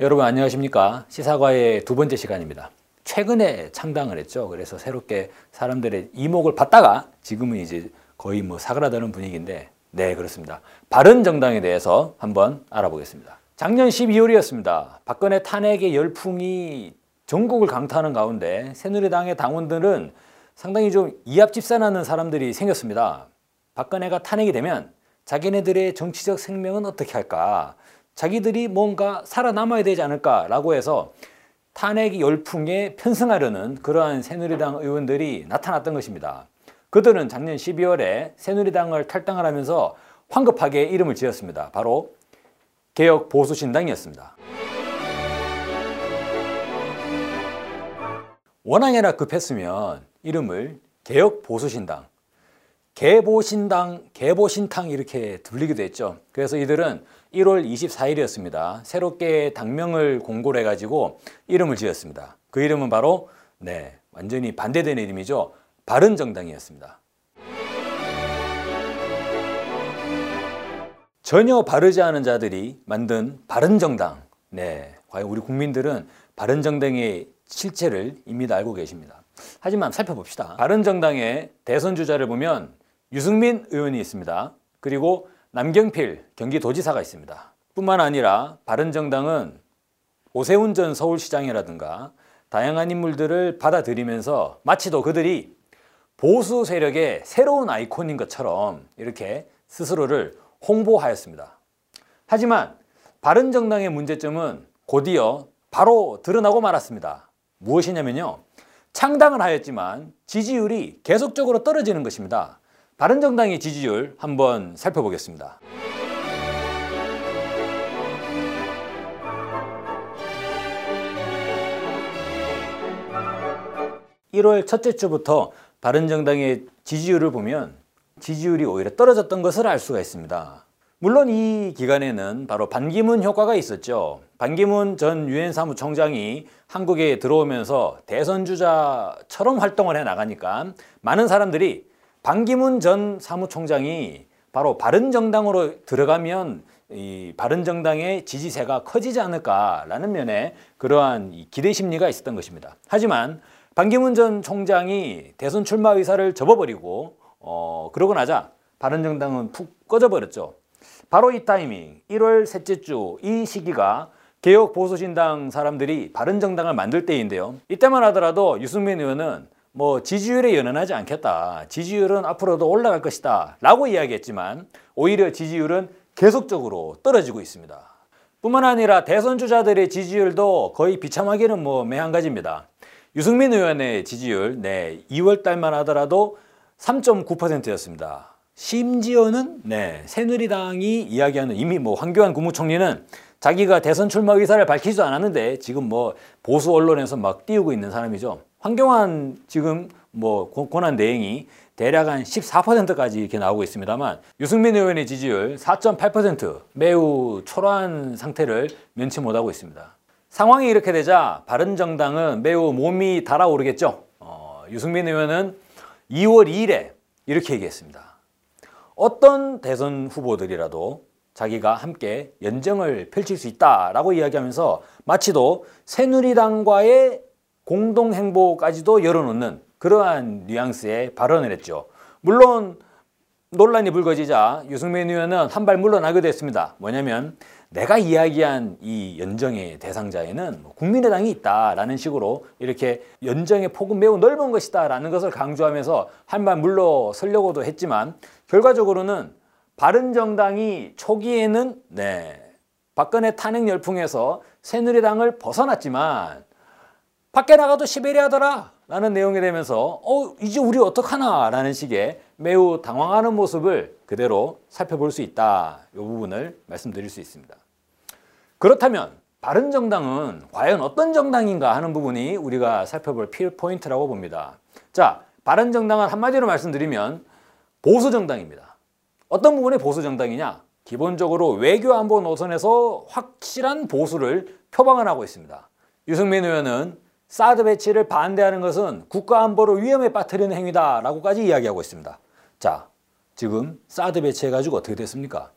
안녕하십니까? 시사과의 두 번째 시간입니다. 최근에 창당을 했죠. 그래서 새롭게 사람들의 이목을 받다가 지금은 이제 거의 뭐 사그라드는 분위기인데 네 그렇습니다. 바른정당에 대해서 한번 알아보겠습니다. 작년 12월이었습니다. 박근혜 탄핵의 열풍이 전국을 강타하는 가운데 새누리당의 당원들은 상당히 좀 이합집산하는 사람들이 생겼습니다. 박근혜가 탄핵이 되면 자기네들의 정치적 생명은 어떻게 할까 자기들이 뭔가 살아남아야 되지 않을까라고 해서 탄핵 열풍에 편승하려는 그러한 새누리당 의원들이 나타났던 것입니다. 그들은 작년 12월에 새누리당을 탈당을 하면서 황급하게 이름을 지었습니다. 바로 개혁 보수신당이었습니다. 원앙이나 급했으면 이름을 개혁 보수신당, 개보신당, 개보신탕 이렇게 불리기도 했죠. 그래서 이들은 1월 24일이었습니다. 새롭게 당명을 공고를 해가지고 이름을 지었습니다. 그 이름은 바로 네 완전히 반대되는 이름이죠. 바른정당이었습니다. 전혀 바르지 않은 자들이 만든 바른정당. 네, 과연 우리 국민들은 바른정당의 실체를 이미 알고 계십니다. 하지만 살펴봅시다. 바른정당의 대선 주자를 보면 유승민 의원이 있습니다. 그리고 남경필 경기도지사가 있습니다. 뿐만 아니라 바른정당은 오세훈 전 서울시장이라든가 다양한 인물들을 받아들이면서 마치도 그들이 보수 세력의 새로운 아이콘인 것처럼 이렇게 스스로를 홍보하였습니다. 하지만 바른정당의 문제점은 곧이어 바로 드러나고 말았습니다. 무엇이냐면요. 창당을 하였지만 지지율이 계속적으로 떨어지는 것입니다. 바른정당의 지지율 한번 살펴보겠습니다. 1월 첫째 주부터 바른정당의 지지율을 보면 지지율이 오히려 떨어졌던 것을 알 수가 있습니다. 물론 이 기간에는 바로 반기문 효과가 있었죠. 반기문 전 유엔 사무총장이 한국에 들어오면서 대선 주자처럼 활동을 해 나가니까 많은 사람들이 반기문 전 사무총장이 바로 바른정당으로 들어가면 이 바른정당의 지지세가 커지지 않을까라는 면에 그러한 기대 심리가 있었던 것입니다. 하지만 반기문 전 총장이 대선 출마 의사를 접어버리고 어, 그러고 나자 바른정당은 푹 꺼져버렸죠. 바로 이 타이밍 1월 셋째 주 이 시기가 개혁 보수신당 사람들이 바른정당을 만들 때인데요. 이때만 하더라도 유승민 의원은 뭐 지지율에 연연하지 않겠다. 지지율은 앞으로도 올라갈 것이다. 라고 이야기했지만 오히려 지지율은 계속적으로 떨어지고 있습니다. 뿐만 아니라 대선 주자들의 지지율도 거의 비참하기는 뭐 매한가지입니다. 유승민 의원의 지지율 네 2월 달만 하더라도 3.9%였습니다. 심지어는 네 새누리당이 이야기하는 이미 뭐 황교안 국무총리는 자기가 대선 출마 의사를 밝히지도 않았는데 지금 뭐 보수 언론에서 막 띄우고 있는 사람이죠. 황교안 지금 뭐 권한 대행이 대략 한 14%까지 이렇게 나오고 있습니다만 유승민 의원의 지지율 4.8% 매우 초라한 상태를 면치 못하고 있습니다. 상황이 이렇게 되자 바른정당은 매우 몸이 달아오르겠죠. 어, 유승민 의원은 2월 2일에 이렇게 얘기했습니다. 어떤 대선 후보들이라도 자기가 함께 연정을 펼칠 수 있다라고 이야기하면서 마치도 새누리당과의 공동행보까지도 열어놓는 그러한 뉘앙스의 발언을 했죠. 물론 논란이 불거지자 유승민 의원은 한 발 물러나게 됐습니다. 뭐냐면 내가 이야기한 이 연정의 대상자에는 뭐 국민의당이 있다라는 식으로 이렇게 연정의 폭은 매우 넓은 것이다라는 것을 강조하면서 한 발 물러서려고도 했지만 결과적으로는 바른정당이 초기에는 네 박근혜 탄핵 열풍에서 새누리당을 벗어났지만 밖에 나가도 시베리아더라 라는 내용이 되면서 어 이제 우리 어떡하나 라는 식의 매우 당황하는 모습을 그대로 살펴볼 수 있다. 이 부분을 말씀드릴 수 있습니다. 그렇다면 바른정당은 과연 어떤 정당인가 하는 부분이 우리가 살펴볼 필 포인트라고 봅니다. 자 바른정당은 한마디로 말씀드리면 보수정당입니다. 어떤 부분이 보수정당이냐? 기본적으로 외교안보 노선에서 확실한 보수를 표방을 하고 있습니다. 유승민 의원은 사드 배치를 반대하는 것은 국가 안보를 위험에 빠뜨리는 행위다라고까지 이야기하고 있습니다. 자, 지금 사드 배치해가지고 어떻게 됐습니까?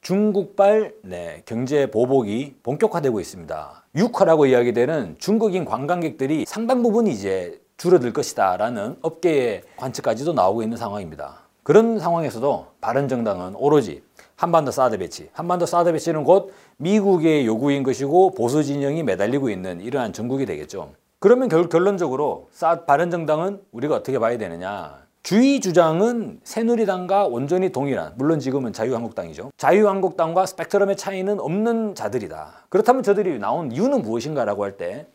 중국발 네, 경제 보복이 본격화되고 있습니다. 육화라고 이야기되는 중국인 관광객들이 상당 부분 이제 줄어들 것이다 라는 업계의 관측까지도 나오고 있는 상황입니다. 그런 상황에서도 바른정당은 오로지 한반도 사드 배치, 한반도 사드 배치는 곧 미국의 요구인 것이고 보수 진영이 매달리고 있는 이러한 전국이 되겠죠. 그러면 결, 결론적으로 사, 바른정당은 우리가 어떻게 봐야 되느냐? 주의 주장은 새누리당과 온전히 동일한 물론 지금은 자유한국당이죠. 자유한국당과 스펙트럼의 차이는 없는 자들이다. 그렇다면 저들이 나온 이유는 무엇인가라고 할 때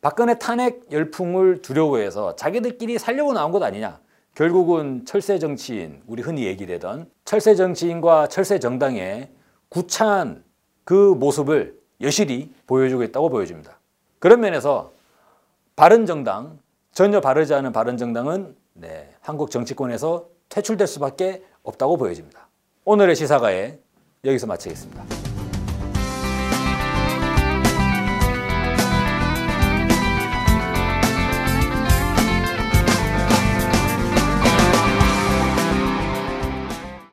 박근혜 탄핵 열풍을 두려워해서 자기들끼리 살려고 나온 것 아니냐. 결국은 철새 정치인, 우리 흔히 얘기되던 철새 정치인과 철새 정당의 구차한 그 모습을 여실히 보여주고 있다고 보여집니다. 그런 면에서 바른정당, 전혀 바르지 않은 바른정당은 네, 한국 정치권에서 퇴출될 수밖에 없다고 보여집니다. 오늘의 시사가에 여기서 마치겠습니다.